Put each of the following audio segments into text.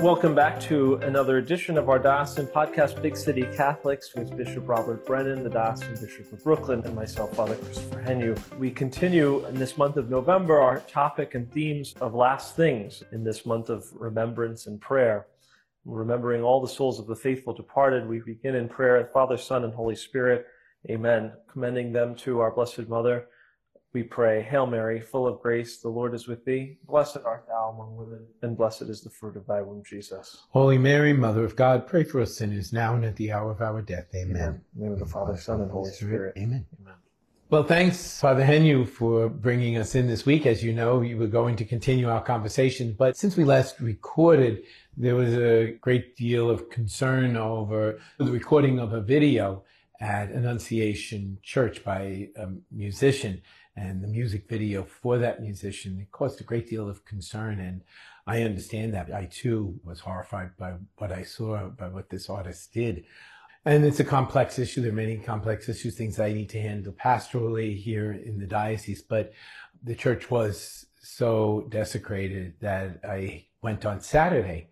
Welcome back to another edition of our Diocesan podcast, Big City Catholics, with Bishop Robert Brennan, the Diocesan Bishop of Brooklyn, and myself, Father Christopher Heanue. We continue in this month of November our topic and themes of last things in this month of remembrance and prayer. Remembering all the souls of the faithful departed, we begin in prayer, Father, Son, and Holy Spirit. Amen. Commending them to our Blessed Mother we pray, Hail Mary, full of grace, the Lord is with thee. Blessed art thou among women, and blessed is the fruit of thy womb, Jesus. Holy Mary, Mother of God, pray for us sinners now and at the hour of our death. Amen. Amen. In the name of the Father, Son, and Holy Spirit. Amen. Amen. Well, thanks, Father Heanue, for bringing us in this week. As you know, we were going to continue our conversation, but since we last recorded, there was a great deal of concern over the recording of a video at Annunciation Church by a musician and the music video for that musician. It caused a great deal of concern. And I understand that. I too was horrified by what I saw, by what this artist did. And it's a complex issue. There are many complex issues, things I need to handle pastorally here in the diocese. But the church was so desecrated that I went on Saturday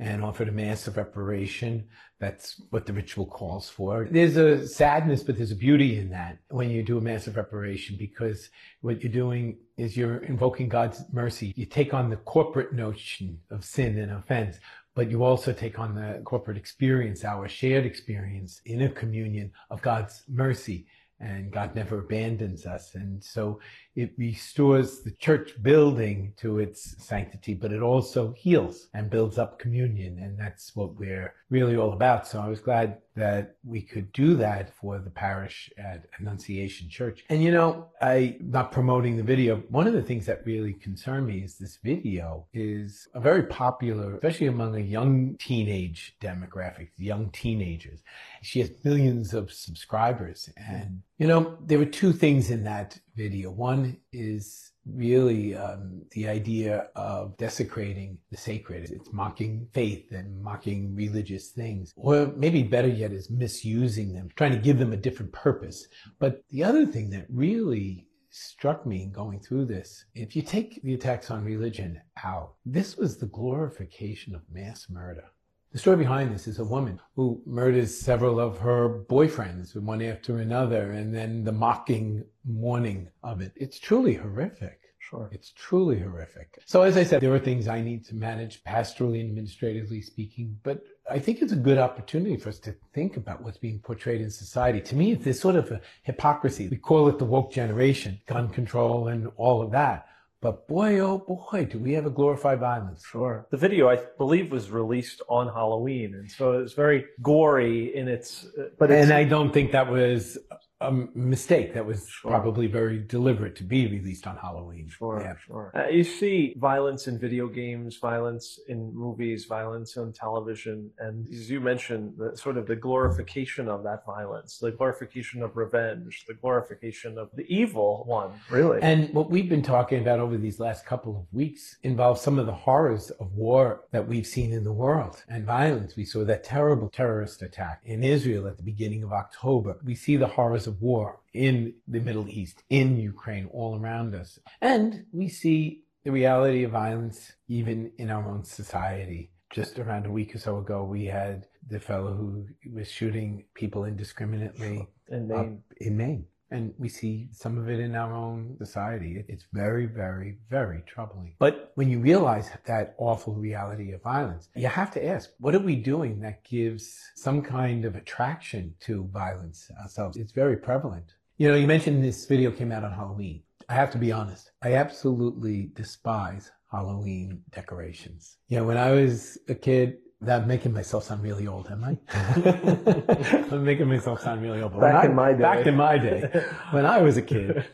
and offered a mass of reparation. That's what the ritual calls for. There's a sadness, but there's a beauty in that when you do a mass of reparation because what you're doing is you're invoking God's mercy. You take on the corporate notion of sin and offense, but you also take on the corporate experience, our shared experience in a communion of God's mercy and God never abandons us. And so it restores the church building to its sanctity, but it also heals and builds up communion. And that's what we're really all about. So I was glad that we could do that for the parish at Annunciation Church. And you know, I not promoting the video. One of the things that really concerned me is this video is a very popular, especially among a young teenage demographic, young teenagers. She has millions of subscribers. And you know, there were two things in that video. One is really um, the idea of desecrating the sacred. It's mocking faith and mocking religious things. Or maybe better yet is misusing them, trying to give them a different purpose. But the other thing that really struck me in going through this, if you take the attacks on religion out, this was the glorification of mass murder. The story behind this is a woman who murders several of her boyfriends, one after another, and then the mocking mourning of it. It's truly horrific. Sure. It's truly horrific. So, as I said, there are things I need to manage pastorally and administratively speaking, but I think it's a good opportunity for us to think about what's being portrayed in society. To me, it's this sort of a hypocrisy. We call it the woke generation, gun control and all of that. But boy, oh boy, do we ever glorify violence. Sure. The video, I believe, was released on Halloween. And so it was very gory in its. Uh, but and I don't think that was a mistake that was sure. probably very deliberate to be released on Halloween. Sure, yeah. sure. Uh, you see violence in video games, violence in movies, violence on television, and as you mentioned, the sort of the glorification of that violence, the glorification of revenge, the glorification of the evil one, really. And what we've been talking about over these last couple of weeks involves some of the horrors of war that we've seen in the world and violence. We saw that terrible terrorist attack in Israel at the beginning of October. We see the horrors of war in the Middle East, in Ukraine, all around us. And we see the reality of violence even in our own society. Just around a week or so ago, we had the fellow who was shooting people indiscriminately in Maine. in Maine. And we see some of it in our own society. It's very, very, very troubling. But when you realize that awful reality of violence, you have to ask, what are we doing that gives some kind of attraction to violence ourselves? It's very prevalent. You know, you mentioned this video came out on Halloween. I have to be honest. I absolutely despise Halloween decorations. You know, when I was a kid, I'm making myself sound really old, am I? I'm making myself sound really old. Back in my day. Back in my day, when I was a kid.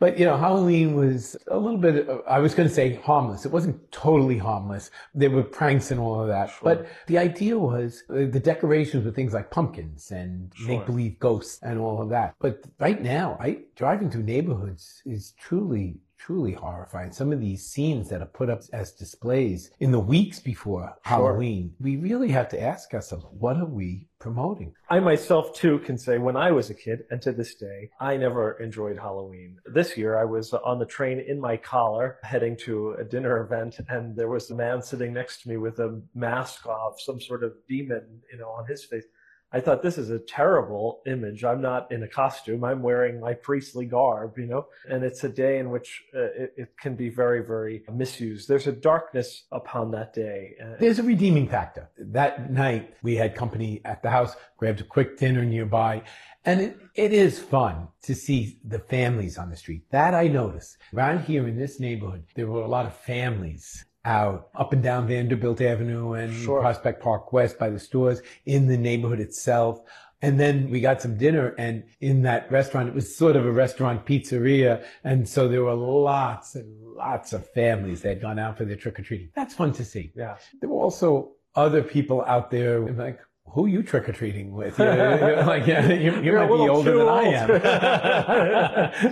But, you know, Halloween was a little bit, I was going to say harmless. It wasn't totally harmless. There were pranks and all of that. Sure. But the idea was uh, the decorations were things like pumpkins and sure. make believe ghosts and all of that. But right now, I driving through neighborhoods is truly truly horrifying. Some of these scenes that are put up as displays in the weeks before Halloween, we really have to ask ourselves, what are we promoting? I myself too can say when I was a kid and to this day, I never enjoyed Halloween. This year I was on the train in my collar heading to a dinner event and there was a man sitting next to me with a mask of some sort of demon, you know, on his face. I thought this is a terrible image. I'm not in a costume. I'm wearing my priestly garb, you know, and it's a day in which uh, it, it, can be very, very misused. There's a darkness upon that day. There's a redeeming factor. That night we had company at the house, grabbed a quick dinner nearby, and it, it is fun to see the families on the street. That I noticed. Around here in this neighborhood, there were a lot of families out up and down Vanderbilt Avenue and sure. Prospect Park West by the stores in the neighborhood itself. And then we got some dinner and in that restaurant, it was sort of a restaurant pizzeria. And so there were lots and lots of families that had gone out for their trick or treating. That's fun to see. Yeah. There were also other people out there like, who you trick or treating with? You're, you're like, yeah, you, you might be older than I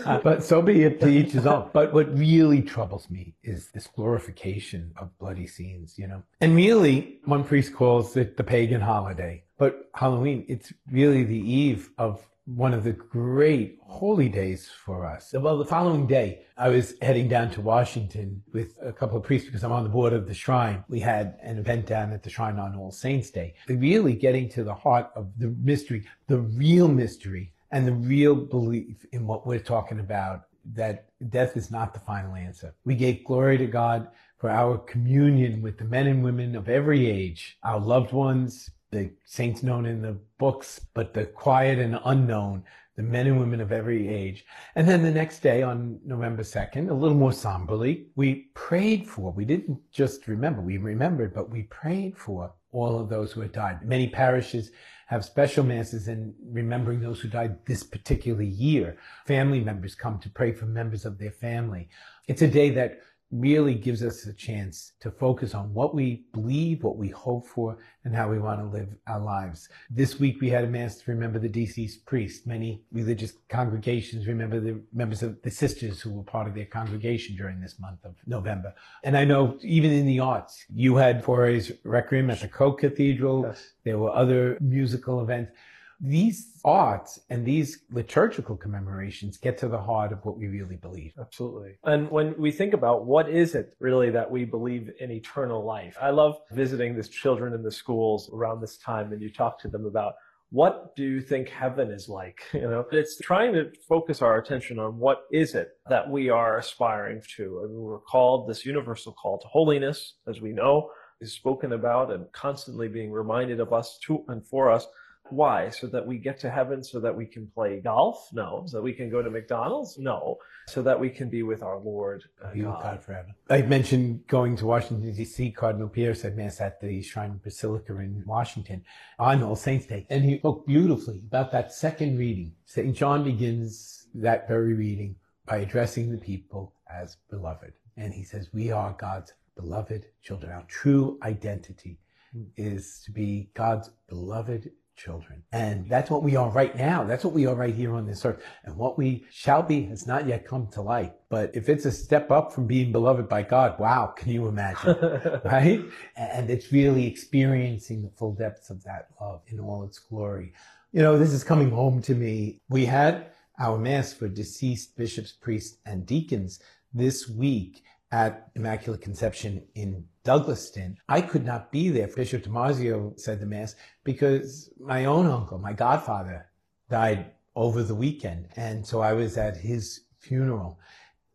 am. but so be it to each his own. But what really troubles me is this glorification of bloody scenes, you know? And really, one priest calls it the pagan holiday. But Halloween, it's really the eve of one of the great holy days for us. Well, the following day, I was heading down to Washington with a couple of priests because I'm on the board of the shrine. We had an event down at the shrine on All Saints Day, really getting to the heart of the mystery, the real mystery, and the real belief in what we're talking about that death is not the final answer. We gave glory to God for our communion with the men and women of every age, our loved ones, the saints known in the books, but the quiet and unknown, the men and women of every age. And then the next day on November 2nd, a little more somberly, we prayed for, we didn't just remember, we remembered, but we prayed for all of those who had died. Many parishes have special masses in remembering those who died this particular year. Family members come to pray for members of their family. It's a day that really gives us a chance to focus on what we believe, what we hope for, and how we want to live our lives. This week we had a mass to remember the deceased priest. Many religious congregations remember the members of the sisters who were part of their congregation during this month of November. And I know even in the arts, you had Fauré's Requiem at the Co-Cathedral. Yes. There were other musical events these arts and these liturgical commemorations get to the heart of what we really believe. Absolutely. And when we think about what is it really that we believe in eternal life, I love visiting the children in the schools around this time and you talk to them about what do you think heaven is like? You know, it's trying to focus our attention on what is it that we are aspiring to. I mean, we're called this universal call to holiness, as we know, is spoken about and constantly being reminded of us to and for us. Why? So that we get to heaven so that we can play golf? No. So that we can go to McDonald's? No. So that we can be with our Lord uh, be God. God forever. I mentioned going to Washington, D.C. Cardinal Pierre said Mass at the Shrine Basilica in Washington on All Saints Day. And he spoke beautifully about that second reading. St. John begins that very reading by addressing the people as beloved. And he says, We are God's beloved children. Our true identity hmm. is to be God's beloved children. And that's what we are right now. That's what we are right here on this earth. And what we shall be has not yet come to light. But if it's a step up from being beloved by God, wow, can you imagine? right? And it's really experiencing the full depths of that love in all its glory. You know, this is coming home to me. We had our mass for deceased bishops, priests, and deacons this week at Immaculate Conception in Douglaston. I could not be there. Bishop DiMarzio said the Mass because my own uncle, my godfather, died over the weekend. And so I was at his funeral.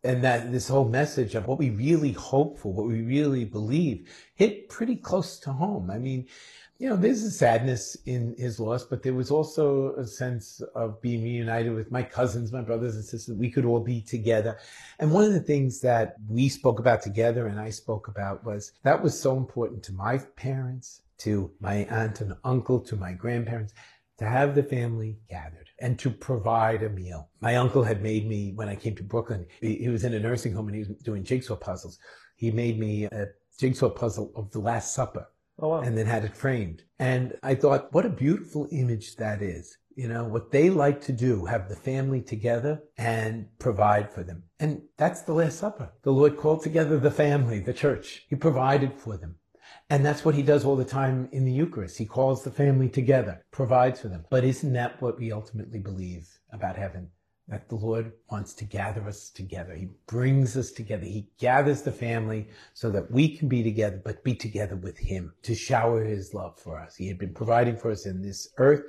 And that this whole message of what we really hope for, what we really believe, hit pretty close to home. I mean, you know, there's a sadness in his loss, but there was also a sense of being reunited with my cousins, my brothers and sisters. We could all be together. And one of the things that we spoke about together and I spoke about was that was so important to my parents, to my aunt and uncle, to my grandparents, to have the family gathered and to provide a meal. My uncle had made me, when I came to Brooklyn, he was in a nursing home and he was doing jigsaw puzzles. He made me a jigsaw puzzle of the Last Supper Oh, wow. and then had it framed. And I thought, what a beautiful image that is. You know, what they like to do, have the family together and provide for them. And that's the Last Supper. The Lord called together the family, the church. He provided for them. And that's what he does all the time in the Eucharist. He calls the family together, provides for them. But isn't that what we ultimately believe about heaven? That the Lord wants to gather us together. He brings us together. He gathers the family so that we can be together, but be together with Him to shower His love for us. He had been providing for us in this earth.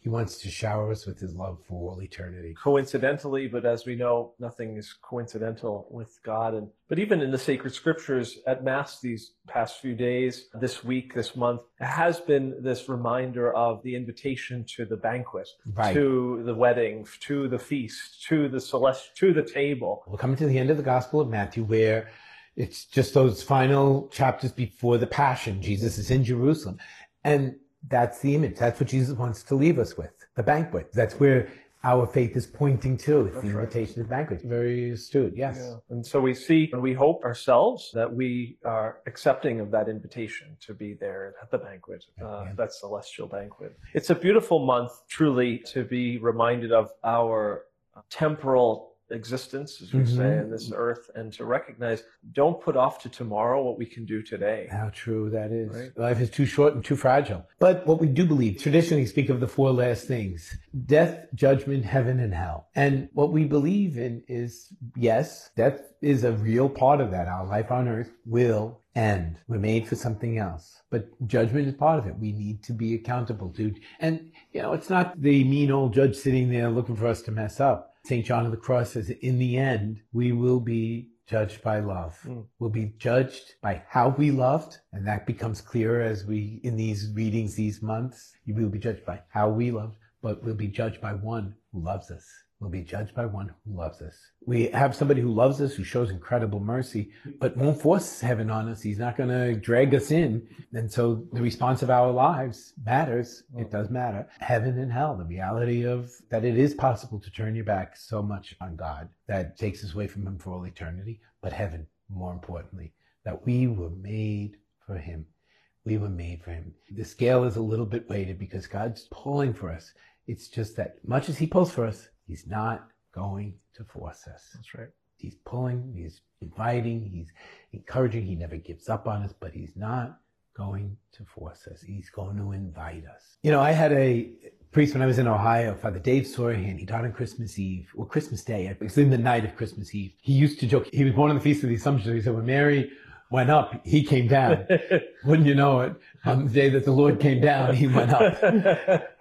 He wants to shower us with his love for all eternity. Coincidentally, but as we know, nothing is coincidental with God. And but even in the sacred scriptures at Mass these past few days, this week, this month, has been this reminder of the invitation to the banquet, right. to the wedding, to the feast, to the celestial, to the table. We're coming to the end of the Gospel of Matthew where it's just those final chapters before the Passion. Jesus is in Jerusalem. And that's the image. That's what Jesus wants to leave us with. The banquet. That's where our faith is pointing to. It's That's the invitation right. to the banquet. Very astute, yes. Yeah. And so we see and we hope ourselves that we are accepting of that invitation to be there at the banquet, uh, yeah. that celestial banquet. It's a beautiful month, truly, to be reminded of our temporal existence, as we mm-hmm. say, in this earth, and to recognize don't put off to tomorrow what we can do today. How true that is. Right? Life is too short and too fragile. But what we do believe, traditionally speak of the four last things death, judgment, heaven, and hell. And what we believe in is yes, death is a real part of that. Our life on earth will end. We're made for something else. But judgment is part of it. We need to be accountable to. And, you know, it's not the mean old judge sitting there looking for us to mess up St. John of the Cross says, in the end, we will be judged by love. Mm. We'll be judged by how we loved, and that becomes clearer as we, in these readings, these months, we will be judged by how we loved, but we'll be judged by one who loves us will be judged by one who loves us. We have somebody who loves us, who shows incredible mercy, but won't force heaven on us. He's not going to drag us in. And so the response of our lives matters. It mm. does matter. Heaven and hell, the reality of that it is possible to turn your back so much on God that takes us away from Him for all eternity. But heaven, more importantly, that we were made for Him. We were made for Him. The scale is a little bit weighted because God's pulling for us. It's just that much as He pulls for us, He's not going to force us. That's right. He's pulling, he's inviting, he's encouraging. He never gives up on us, but he's not going to force us. He's going to invite us. You know, I had a priest when I was in Ohio, Father Dave Sorahan. He died on Christmas Eve, or Christmas Day. It was in the night of Christmas Eve. He used to joke, he was born on the Feast of the Assumption. He said, when Mary went up, he came down. Wouldn't you know it? On the day that the Lord came down, he went up.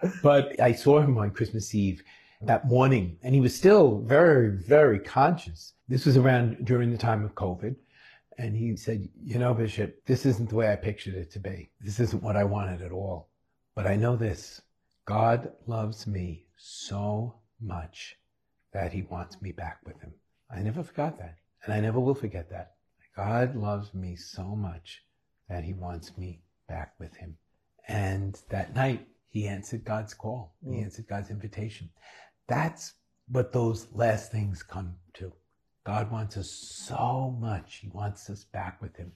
but I saw him on Christmas Eve that morning, and he was still very, very conscious. This was around during the time of COVID. And he said, You know, Bishop, this isn't the way I pictured it to be. This isn't what I wanted at all. But I know this God loves me so much that he wants me back with him. I never forgot that. And I never will forget that. God loves me so much that he wants me back with him. And that night, he answered God's call. He mm. answered God's invitation. That's what those last things come to. God wants us so much. He wants us back with Him.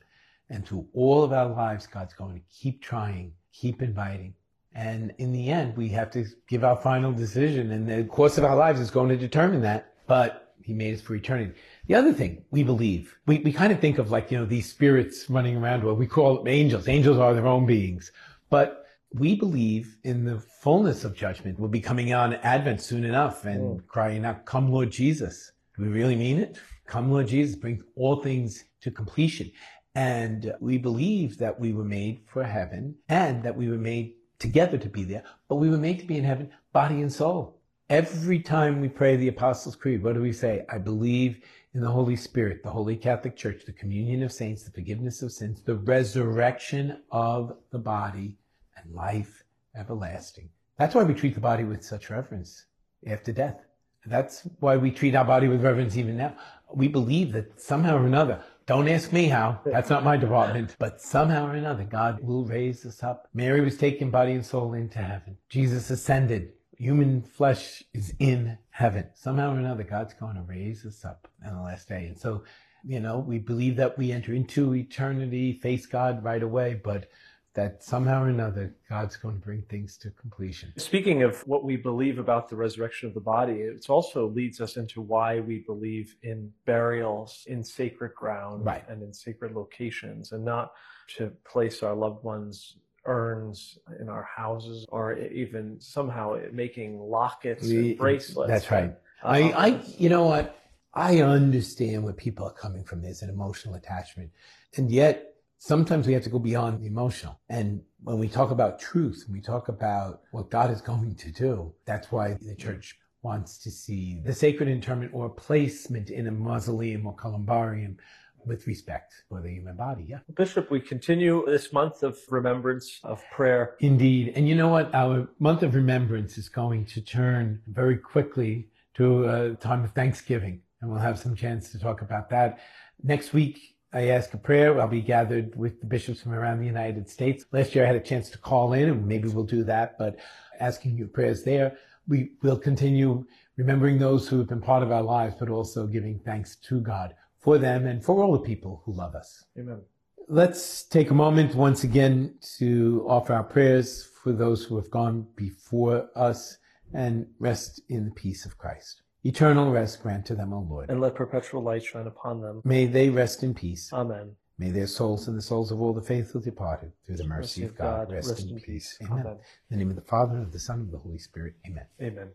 And through all of our lives, God's going to keep trying, keep inviting. And in the end, we have to give our final decision. And the course of our lives is going to determine that. But He made us for eternity. The other thing we believe, we, we kind of think of like, you know, these spirits running around, what we call angels. Angels are their own beings. But we believe in the fullness of judgment. We'll be coming on Advent soon enough and mm. crying out, Come, Lord Jesus. Do we really mean it? Come, Lord Jesus, bring all things to completion. And we believe that we were made for heaven and that we were made together to be there, but we were made to be in heaven, body and soul. Every time we pray the Apostles' Creed, what do we say? I believe in the Holy Spirit, the Holy Catholic Church, the communion of saints, the forgiveness of sins, the resurrection of the body, and life everlasting. That's why we treat the body with such reverence after death. That's why we treat our body with reverence even now. We believe that somehow or another, don't ask me how, that's not my department, but somehow or another, God will raise us up. Mary was taken body and soul into heaven. Jesus ascended. Human flesh is in heaven. Somehow or another, God's going to raise us up on the last day. And so, you know, we believe that we enter into eternity, face God right away, but that somehow or another God's going to bring things to completion. Speaking of what we believe about the resurrection of the body, it also leads us into why we believe in burials in sacred ground Right. and in sacred locations and not to place our loved ones urns in our houses or even somehow making lockets We- and bracelets. That's right. Uh, I, I, you know what? I understand where people are coming from. There's an emotional attachment. And yet, sometimes we have to go beyond the emotional. And when we talk about truth, we talk about what God is going to do, that's why the church wants to see the sacred interment or placement in a mausoleum or columbarium with respect for the human body. Yeah. Bishop, we continue this month of remembrance of prayer. Indeed. And you know what? Our month of remembrance is going to turn very quickly to a time of Thanksgiving. And we'll have some chance to talk about that. Next week, I ask a prayer. I'll be gathered with the bishops from around the United States. Last year, I had a chance to call in, and maybe we'll do that, but asking your prayers there. We will continue remembering those who have been part of our lives, but also giving thanks to God for them and for all the people who love us. Amen. Let's take a moment once again to offer our prayers for those who have gone before us and rest in the peace of Christ. Eternal rest grant to them, O Lord. And let perpetual light shine upon them. May they rest in peace. Amen. May their souls and the souls of all the faithful departed, through the mercy of God, rest, in peace. Amen. Amen. In the name of the Father, and of the Son, and of the Holy Spirit. Amen. Amen.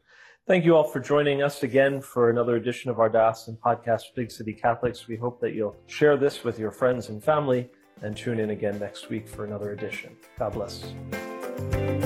Thank you all for joining us again for another edition of our Diocesan podcast, Big City Catholics. We hope that you'll share this with your friends and family and tune in again next week for another edition. God bless.